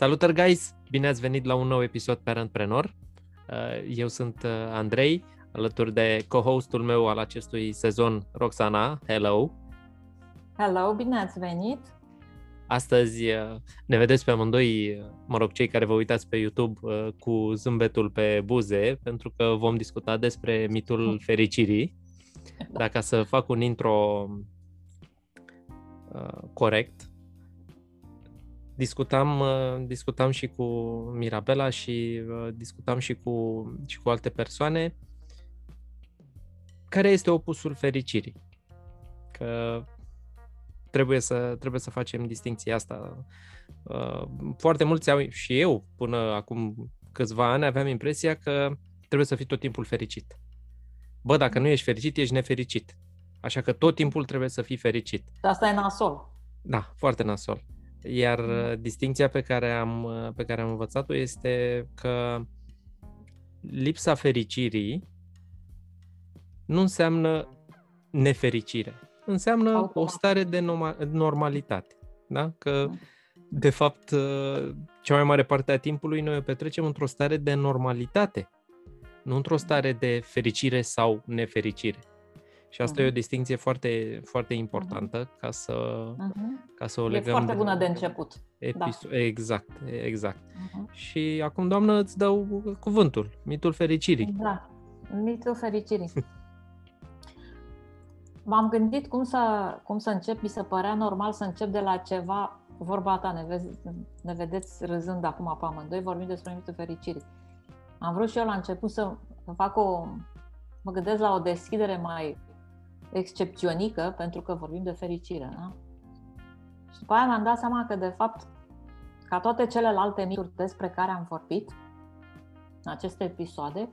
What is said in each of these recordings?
Salutări, guys! Bine ați venit la un nou episod Parentpreneur. Uh, eu sunt uh, Andrei, alături de co-hostul meu al acestui sezon, Roxana. Hello! Hello, bine ați venit! Astăzi uh, ne vedeți pe amândoi, mă rog, cei care vă uitați pe YouTube cu zâmbetul pe buze, pentru că vom discuta despre mitul fericirii. Dacă să fac un intro corect, discutam, uh, discutam și cu Mirabela și uh, discutam și cu, și cu alte persoane care este opusul fericirii. Că trebuie să, trebuie să facem distinția asta. Uh, foarte mulți au, și eu până acum câțiva ani aveam impresia că trebuie să fii tot timpul fericit. Bă, dacă nu ești fericit, ești nefericit. Așa că tot timpul trebuie să fii fericit. Asta e nasol. Da, foarte nasol. Iar mm. uh, distinția pe care am, uh, pe care am învățat-o este că lipsa fericirii nu înseamnă nefericire. Înseamnă Automat. o stare de normalitate. Da? Că, mm. de fapt, uh, cea mai mare parte a timpului noi o petrecem într-o stare de normalitate, nu într-o stare de fericire sau nefericire. Și asta uh-huh. e o mhm. distinție foarte, foarte importantă uh-huh. ca să, uh-huh. ca să o legăm. E foarte bună de început. Episo- da. Exact, exact. Uh-huh. Și acum, doamnă, îți dau cuvântul, mitul fericirii. Da, mitul fericirii. M-am gândit cum să, cum să încep, mi se părea normal să încep de la ceva, vorba ta, ne, vezi, ne vedeți râzând acum pe amândoi, vorbim despre mitul fericirii. Am vrut și eu la început să fac o, mă gândesc la o deschidere mai excepționică pentru că vorbim de fericire. Da? Și după aia mi-am dat seama că, de fapt, ca toate celelalte mituri despre care am vorbit în aceste episoade,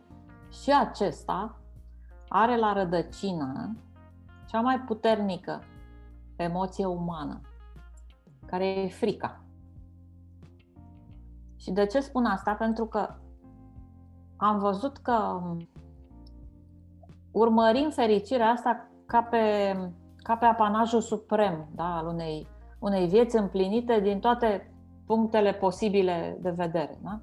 și acesta are la rădăcină cea mai puternică emoție umană, care e frica. Și de ce spun asta? Pentru că am văzut că urmărim fericirea asta ca pe, ca pe apanajul suprem da, al unei, unei vieți împlinite din toate punctele posibile de vedere. Da?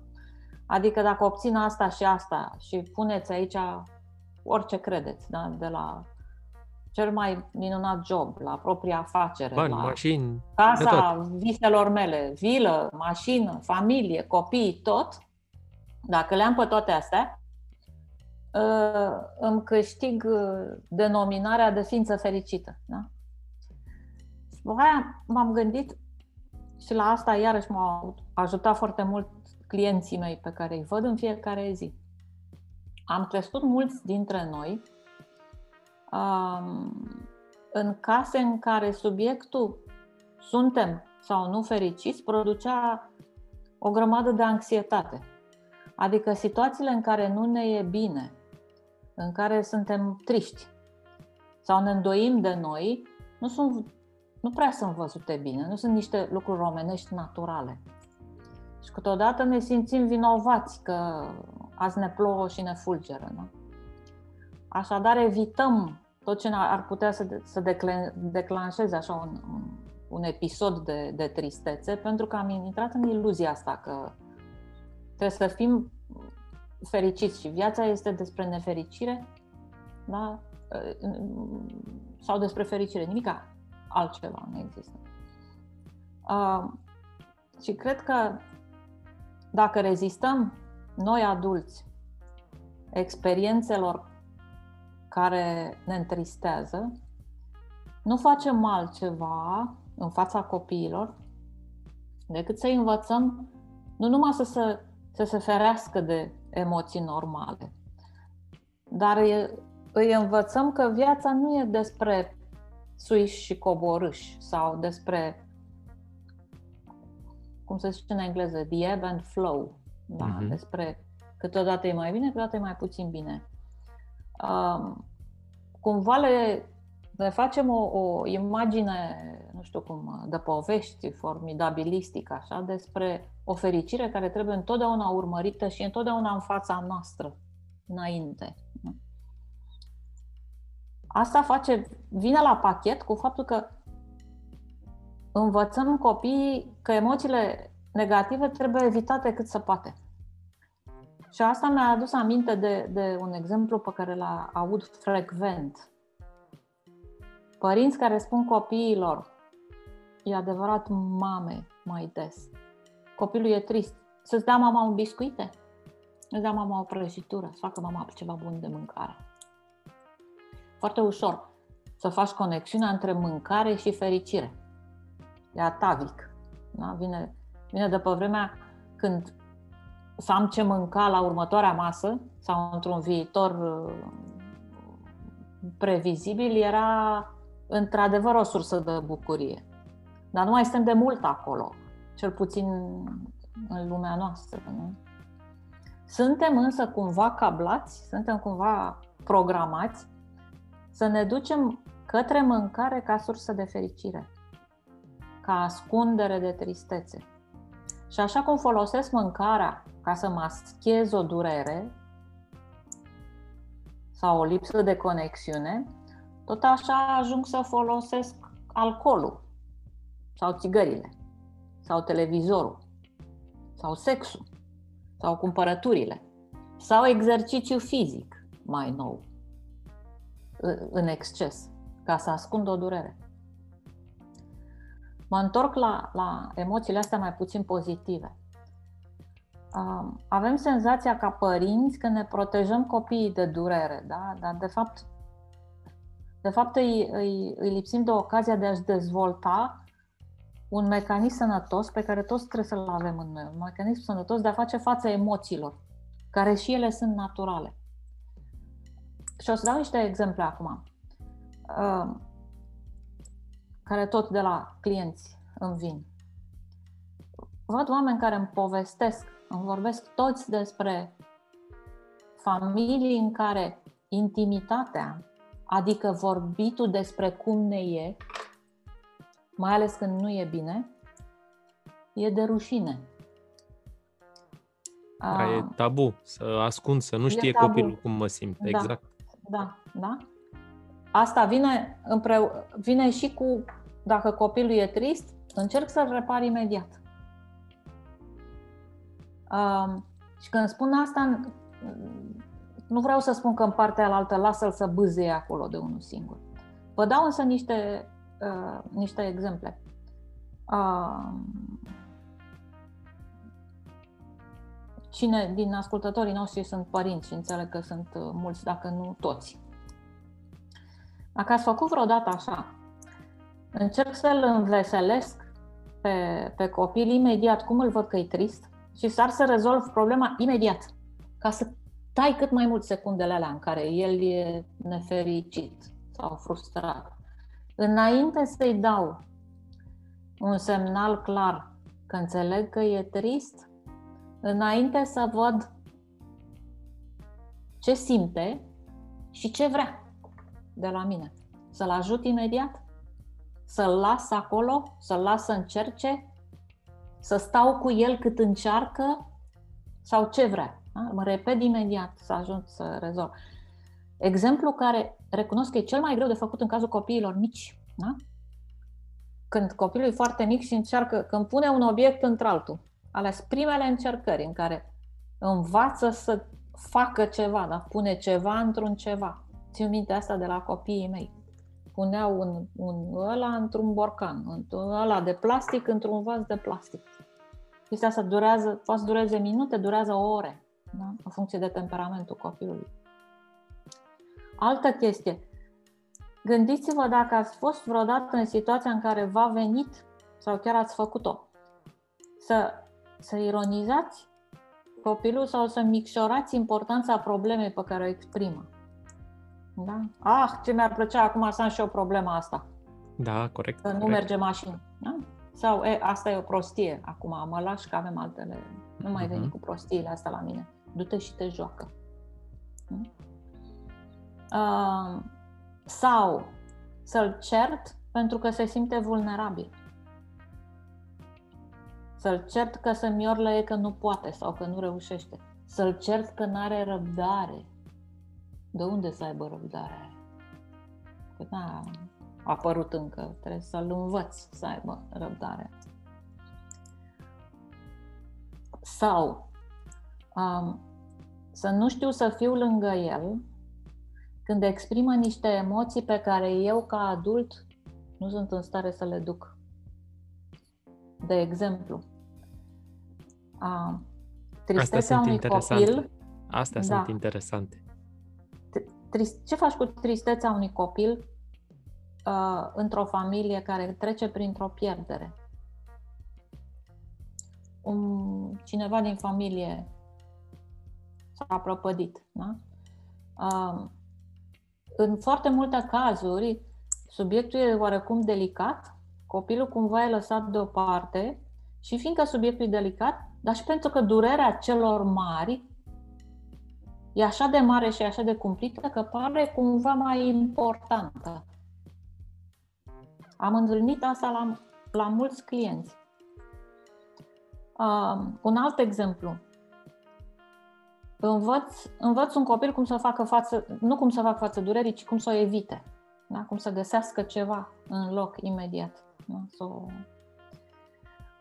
Adică dacă obțin asta și asta și puneți aici orice credeți, da? de la cel mai minunat job, la propria afacere, Bani, la mașini, casa viselor mele, vilă, mașină, familie, copii, tot, dacă le am pe toate astea, Uh, îmi câștig uh, denominarea de ființă fericită. Da? Și după aia m-am gândit și la asta iarăși m-au ajutat foarte mult clienții mei pe care îi văd în fiecare zi. Am crescut mulți dintre noi um, în case în care subiectul suntem sau nu fericiți producea o grămadă de anxietate. Adică situațiile în care nu ne e bine, în care suntem triști sau ne îndoim de noi, nu, sunt, nu prea sunt văzute bine, nu sunt niște lucruri omenești naturale. Și câteodată ne simțim vinovați că azi ne plouă și ne fulgeră. Nu? Așadar, evităm tot ce ar putea să, de, să declanșeze așa un, un, un episod de, de tristețe, pentru că am intrat în iluzia asta că trebuie să fim fericiți și viața este despre nefericire da? sau despre fericire, nimica altceva nu există. Uh, și cred că dacă rezistăm noi adulți experiențelor care ne întristează, nu facem altceva în fața copiilor decât să învățăm nu numai să se, să se ferească de emoții normale. Dar îi învățăm că viața nu e despre suiși și coborâși sau despre, cum se zice în engleză, the ebb and flow. Da? Uh-huh. Despre câteodată e mai bine, câteodată e mai puțin bine. Um, cumva le, le facem o, o imagine, nu știu cum, de povești formidabilistic, așa, despre o fericire care trebuie întotdeauna urmărită și întotdeauna în fața noastră, înainte. Asta face, vine la pachet cu faptul că învățăm copiii că emoțiile negative trebuie evitate cât se poate. Și asta mi-a adus aminte de, de un exemplu pe care l aud frecvent. Părinți care spun copiilor, e adevărat mame mai des, copilul e trist, să-ți dea mama un biscuite, îți dea mama o prăjitură, să facă mama ceva bun de mâncare. Foarte ușor să faci conexiunea între mâncare și fericire. E atavic. Da? Vine, vine de pe vremea când să am ce mânca la următoarea masă sau într-un viitor uh, previzibil era într-adevăr o sursă de bucurie. Dar nu mai suntem de mult acolo, cel puțin în lumea noastră. Nu? Suntem însă cumva cablați, suntem cumva programați să ne ducem către mâncare ca sursă de fericire, ca ascundere de tristețe. Și așa cum folosesc mâncarea ca să maschez o durere sau o lipsă de conexiune, tot așa ajung să folosesc alcoolul sau țigările sau televizorul sau sexul sau cumpărăturile sau exercițiu fizic mai nou în exces ca să ascund o durere. Mă întorc la, la emoțiile astea mai puțin pozitive. Avem senzația ca părinți că ne protejăm copiii de durere, da? dar de fapt, de fapt îi, îi, îi lipsim de ocazia de a-și dezvolta un mecanism sănătos pe care toți trebuie să-l avem în noi, un mecanism sănătos de a face față emoțiilor, care și ele sunt naturale. Și o să dau niște exemple acum, care tot de la clienți îmi vin. Văd oameni care îmi povestesc, îmi vorbesc toți despre familii în care intimitatea, adică vorbitul despre cum ne e, mai ales când nu e bine, e de rușine. Da, e tabu să ascund, să nu știe tabu. copilul cum mă simt. Da, exact. Da, da. Asta vine, împreu- vine și cu, dacă copilul e trist, încerc să-l repar imediat. Uh, și când spun asta, nu vreau să spun că în partea altă lasă-l să bâzie acolo de unul singur. Vă dau însă niște uh, niște exemple. Uh, cine din ascultătorii noștri sunt părinți și înțeleg că sunt uh, mulți, dacă nu toți. Dacă ați făcut vreodată așa, încerc să-l înveselesc pe, pe copil imediat, cum îl văd că e trist, și s-ar să rezolv problema imediat, ca să tai cât mai mult secundele alea în care el e nefericit sau frustrat înainte să-i dau un semnal clar că înțeleg că e trist, înainte să văd ce simte și ce vrea de la mine. Să-l ajut imediat? Să-l las acolo? Să-l las să încerce? Să stau cu el cât încearcă? Sau ce vrea? Da? Mă repet imediat să ajung să rezolv. Exemplu care recunosc că e cel mai greu de făcut în cazul copiilor mici. Da? Când copilul e foarte mic și încearcă, când pune un obiect într-altul, ales primele încercări în care învață să facă ceva, da? pune ceva într-un ceva. Țin minte asta de la copiii mei. Puneau un, un ăla într-un borcan, ăla de plastic într-un vas de plastic. Chestia asta durează, poate să dureze minute, durează ore, da? în funcție de temperamentul copilului. Altă chestie. Gândiți-vă dacă ați fost vreodată în situația în care v-a venit sau chiar ați făcut-o. Să, să ironizați copilul sau să micșorați importanța problemei pe care o exprimă. Da? Ah, ce mi-ar plăcea acum să am și o problemă asta. Da, corect. Să nu corect. merge mașina. Da? Sau, e, asta e o prostie acum, mă lași că avem altele. Nu mai uh-huh. veni cu prostiile astea la mine. Du-te și te joacă. Uh, sau să-l cert pentru că se simte vulnerabil. Să-l cert că se miorlăie că nu poate sau că nu reușește. Să-l cert că nu are răbdare. De unde să aibă răbdare? Că n-a apărut încă, trebuie să-l învăț să aibă răbdare. sau um, să nu știu să fiu lângă el când exprimă niște emoții pe care eu, ca adult, nu sunt în stare să le duc. De exemplu, a, tristețea unui copil. Astea da. sunt interesante. Ce faci cu tristețea unui copil uh, într-o familie care trece printr-o pierdere? Un, cineva din familie s-a prăpădit. Da? Uh, în foarte multe cazuri, subiectul e oarecum delicat, copilul cumva e lăsat deoparte și fiindcă subiectul e delicat, dar și pentru că durerea celor mari e așa de mare și așa de cumplită că pare cumva mai importantă. Am întâlnit asta la, la mulți clienți. Uh, un alt exemplu învăț, învăț un copil cum să facă față, nu cum să facă față durerii, ci cum să o evite. Da? Cum să găsească ceva în loc imediat. Da? So,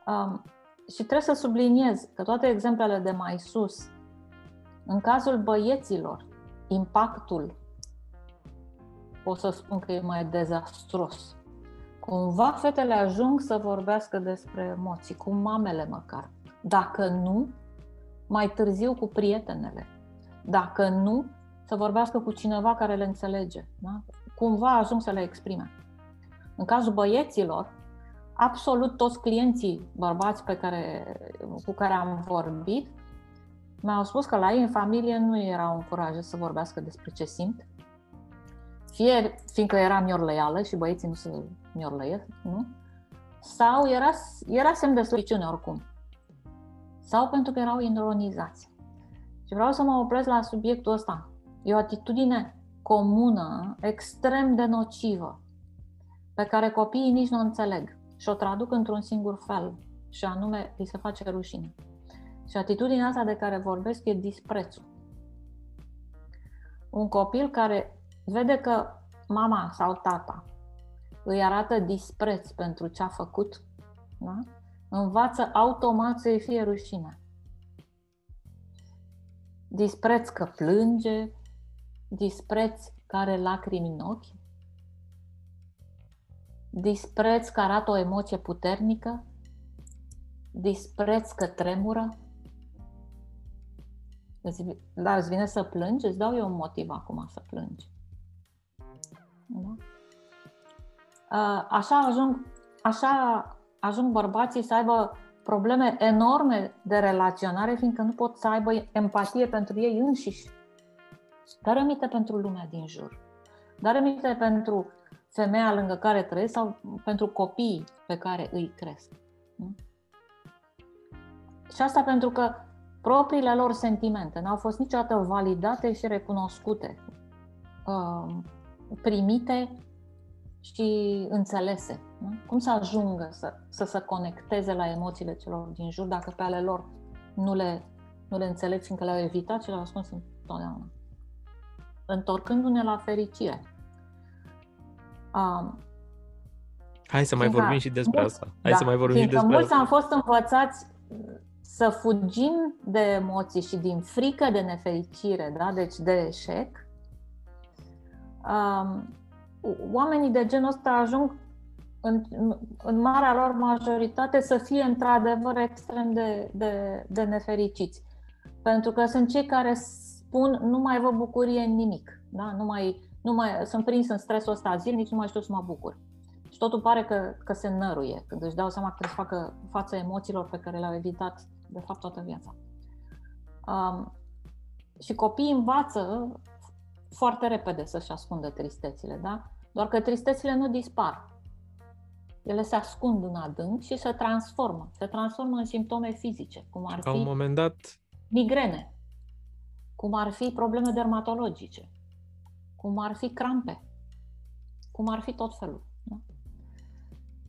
um, și trebuie să subliniez că toate exemplele de mai sus, în cazul băieților, impactul o să spun că e mai dezastros. Cumva fetele ajung să vorbească despre emoții, cu mamele măcar. Dacă nu, mai târziu cu prietenele. Dacă nu, să vorbească cu cineva care le înțelege. Da? Cumva ajung să le exprime. În cazul băieților, absolut toți clienții bărbați pe care, cu care am vorbit mi-au spus că la ei în familie nu erau încurajați să vorbească despre ce simt. Fie fiindcă era miorlăială și băieții nu se miorlăiesc, nu? Sau era, era semn de slăbiciune oricum sau pentru că erau ironizați. Și vreau să mă opresc la subiectul ăsta. E o atitudine comună, extrem de nocivă, pe care copiii nici nu o înțeleg și o traduc într-un singur fel, și anume îi se face rușine. Și atitudinea asta de care vorbesc e disprețul. Un copil care vede că mama sau tata îi arată dispreț pentru ce a făcut, da? Învață automat să-i fie rușine. Dispreț că plânge, dispreț că are lacrimi în ochi, dispreț că arată o emoție puternică, dispreț că tremură. Dar îți vine să plângi? Îți dau eu un motiv acum să plângi. Da? Așa ajung, așa ajung bărbații să aibă probleme enorme de relaționare, fiindcă nu pot să aibă empatie pentru ei înșiși. Dar aminte pentru lumea din jur. Dar aminte pentru femeia lângă care trăiesc sau pentru copiii pe care îi cresc. Și asta pentru că propriile lor sentimente n-au fost niciodată validate și recunoscute, uh, primite și înțelese. Nu? Cum să ajungă să, să se conecteze la emoțiile celor din jur dacă pe ale lor nu le, nu le înțeleg, fiindcă le-au evitat și le-au ascuns întotdeauna. Întorcându-ne la fericire. Um, Hai să mai vorbim și despre mulți, asta. Hai da, să mai vorbim și despre mulți asta. am fost învățați să fugim de emoții și din frică de nefericire, da? deci de eșec, um, oamenii de genul ăsta ajung în, în marea lor majoritate să fie într-adevăr extrem de, de, de nefericiți. Pentru că sunt cei care spun nu mai vă bucurie în nimic. Da? Nu mai, nu mai, sunt prins în stresul ăsta zilnic, nu mai știu să mă bucur. Și totul pare că, că se năruie, când își dau seama că trebuie să facă față emoțiilor pe care le-au evitat de fapt toată viața. Um, și copiii învață foarte repede să-și ascundă tristețile, da? Doar că tristețile nu dispar. Ele se ascund în adânc și se transformă. Se transformă în simptome fizice, cum ar fi... La un moment dat... Migrene, cum ar fi probleme dermatologice, cum ar fi crampe, cum ar fi tot felul. Da?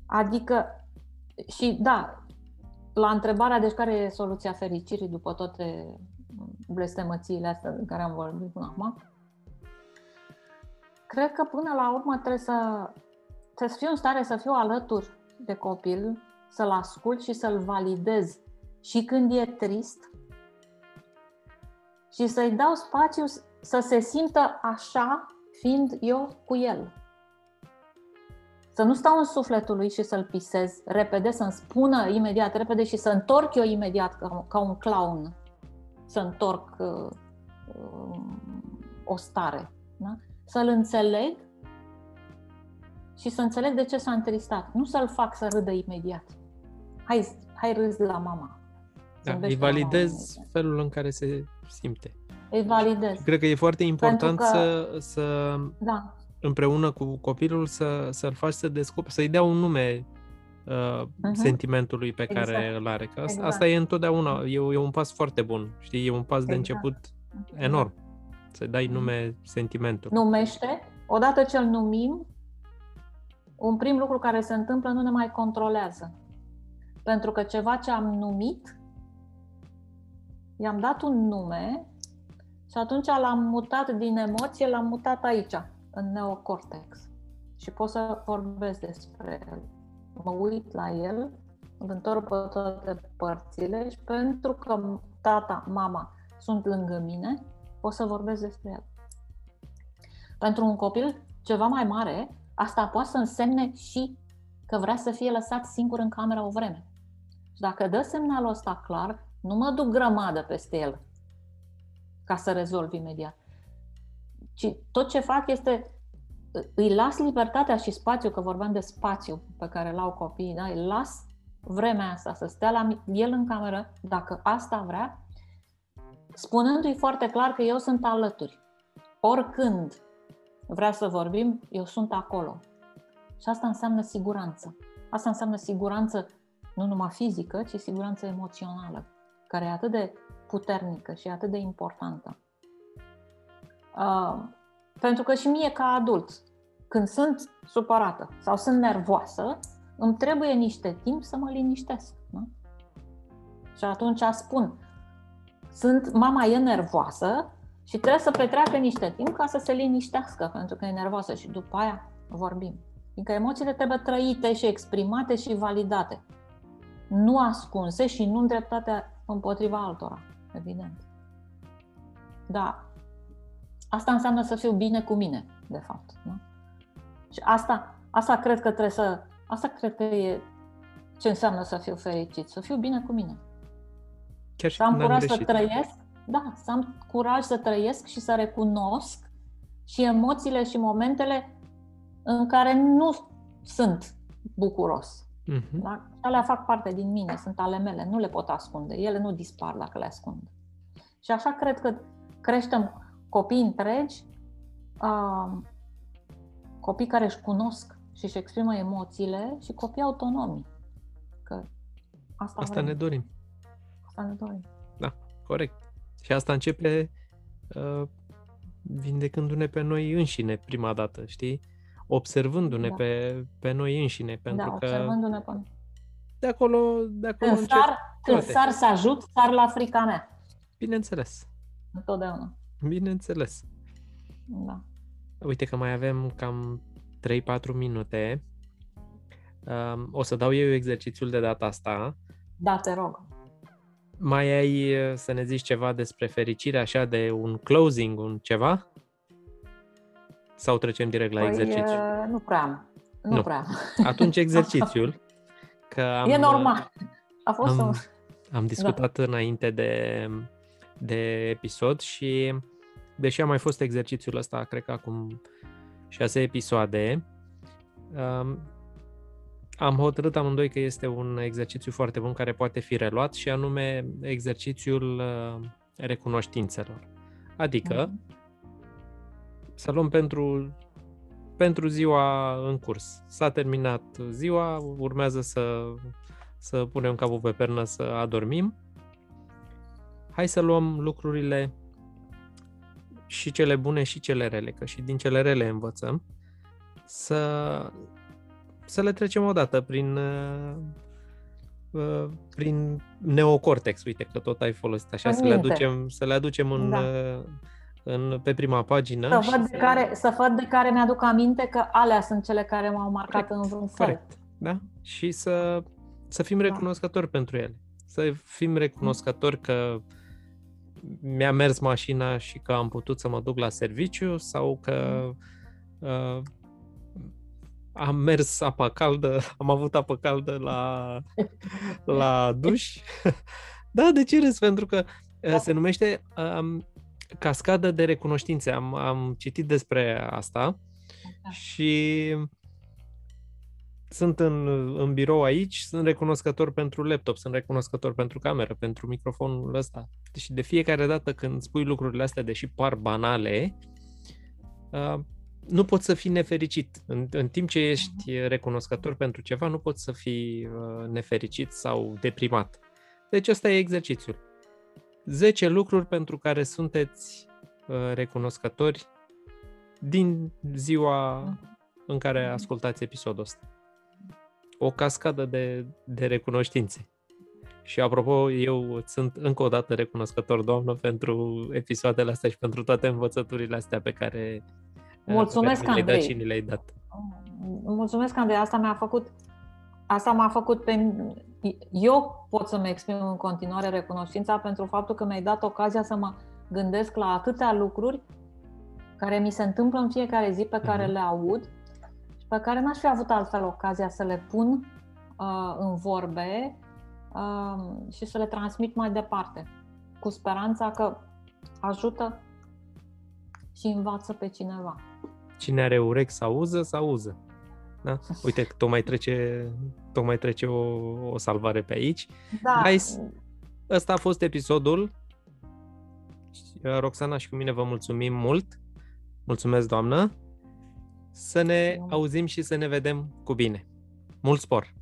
Adică, și da, la întrebarea, deci care e soluția fericirii după toate blestemățiile astea de care am vorbit până acum, cred că până la urmă trebuie să, trebuie să fiu în stare să fiu alături de copil, să-l ascult și să-l validez și când e trist și să-i dau spațiu să se simtă așa fiind eu cu el. Să nu stau în sufletul lui și să-l pisez repede, să-mi spună imediat repede și să întorc eu imediat ca, ca un clown. Să întorc uh, uh, o stare. Da? Să-l înțeleg și să înțeleg de ce s-a întristat. Nu să-l fac să râdă imediat. Hai, hai râzi la mama. Da, îi validez felul în care se simte. Îi validez. Cred că e foarte important că, să, să da. împreună cu copilul să, să-l faci să descoperi, să-i dea un nume uh, uh-huh. sentimentului pe exact. care îl are. Că asta, exact. asta e întotdeauna, e, e un pas foarte bun, știi, e un pas exact. de început enorm. Să dai nume sentimentului. Numește, odată ce îl numim, un prim lucru care se întâmplă nu ne mai controlează. Pentru că ceva ce am numit, i-am dat un nume și atunci l-am mutat din emoție, l-am mutat aici, în neocortex. Și pot să vorbesc despre el. Mă uit la el, îl întorc pe toate părțile și pentru că tata, mama sunt lângă mine, pot să vorbesc despre el. Pentru un copil ceva mai mare, asta poate să însemne și că vrea să fie lăsat singur în cameră o vreme. Și dacă dă semnalul ăsta clar, nu mă duc grămadă peste el ca să rezolv imediat. Ci tot ce fac este îi las libertatea și spațiu, că vorbeam de spațiu pe care îl au copiii, da? îi las vremea asta să stea la el în cameră, dacă asta vrea, spunându-i foarte clar că eu sunt alături. Oricând vrea să vorbim, eu sunt acolo. Și asta înseamnă siguranță. Asta înseamnă siguranță nu numai fizică, ci siguranță emoțională, care e atât de puternică și atât de importantă. Uh, pentru că și mie ca adult, când sunt supărată sau sunt nervoasă, îmi trebuie niște timp să mă liniștesc. Da? Și atunci spun, sunt, mama e nervoasă și trebuie să petreacă niște timp ca să se liniștească, pentru că e nervoasă și după aia vorbim. Fiindcă emoțiile trebuie trăite și exprimate și validate. Nu ascunse și nu îndreptate împotriva altora evident. Da. Asta înseamnă să fiu bine cu mine, de fapt. Nu? Și asta, asta cred că trebuie să. Asta cred că e ce înseamnă să fiu fericit, să fiu bine cu mine. Chiar și să am curaj să trăiesc, da, să am curaj să trăiesc și să recunosc și emoțiile și momentele în care nu sunt bucuros. Uh-huh. Da? Alea fac parte din mine, sunt ale mele, nu le pot ascunde. Ele nu dispar dacă le ascund. Și așa cred că creștem copii întregi, uh, copii care își cunosc și își exprimă emoțiile și copii autonomi. Că asta asta ne dorim. Asta ne dorim. Da, corect. Și asta începe uh, vindecându-ne pe noi înșine prima dată, știi? observându-ne da. pe, pe noi înșine. Pentru da, că observându-ne pe noi. De acolo, de acolo când sar, când sar să ajut, sar la frica mea. Bineînțeles. Întotdeauna. Bineînțeles. Da. Uite că mai avem cam 3-4 minute. Um, o să dau eu exercițiul de data asta. Da, te rog. Mai ai uh, să ne zici ceva despre fericire, așa de un closing, un ceva? Sau trecem direct la păi, exercițiu? Nu prea am. Nu, nu. prea Atunci exercițiul. Că am, e normal. A fost am, un... am discutat da. înainte de, de episod și deși a mai fost exercițiul ăsta, cred că acum șase episoade, um, am hotărât amândoi că este un exercițiu foarte bun care poate fi reluat și anume exercițiul uh, recunoștințelor. Adică, mm-hmm să luăm pentru, pentru ziua în curs. S-a terminat ziua, urmează să, să punem capul pe pernă să adormim. Hai să luăm lucrurile și cele bune și cele rele, că și din cele rele învățăm, să, să le trecem odată prin, uh, prin neocortex, uite că tot ai folosit așa, să le, aducem, să le aducem în, da în, pe prima pagină. Să văd, de care, să văd de care mi-aduc aminte că alea sunt cele care m-au marcat corect, în vreun fel. Corect, da? Și să, să fim da. recunoscători da. pentru ele. să fim recunoscători că mi-a mers mașina și că am putut să mă duc la serviciu sau că uh, am mers apa caldă, am avut apă caldă la, la duș. da, de ce râs? Pentru că uh, da. se numește um, cascadă de recunoștințe. Am, am citit despre asta da. și sunt în, în birou aici, sunt recunoscător pentru laptop, sunt recunoscător pentru cameră, pentru microfonul ăsta. Și de fiecare dată când spui lucrurile astea, deși par banale, uh, nu poți să fii nefericit. În, în timp ce ești mhm. recunoscător pentru ceva, nu poți să fii uh, nefericit sau deprimat. Deci ăsta e exercițiul. 10 lucruri pentru care sunteți uh, recunoscători din ziua mhm. în care ascultați episodul ăsta. O cascadă de, de recunoștințe. Și apropo, eu sunt încă o dată recunoscător, doamnă, pentru episoadele astea și pentru toate învățăturile astea pe care Mulțumesc, Andrei. Dat și ni le-ai dat. Mulțumesc, Andrei. Asta mi-a făcut Asta m-a făcut pe... Eu pot să-mi exprim în continuare recunoștința pentru faptul că mi-ai dat ocazia să mă gândesc la atâtea lucruri care mi se întâmplă în fiecare zi, pe care mm-hmm. le aud și pe care n-aș fi avut altfel ocazia să le pun uh, în vorbe uh, și să le transmit mai departe, cu speranța că ajută și învață pe cineva. Cine are urechi să auză, să auză. Da? Uite, tocmai trece, tocmai trece o, o salvare pe aici. Da. Guys, ăsta a fost episodul. Roxana și cu mine vă mulțumim mult. Mulțumesc, doamnă. Să ne auzim și să ne vedem cu bine. Mult spor!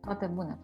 Toate bune!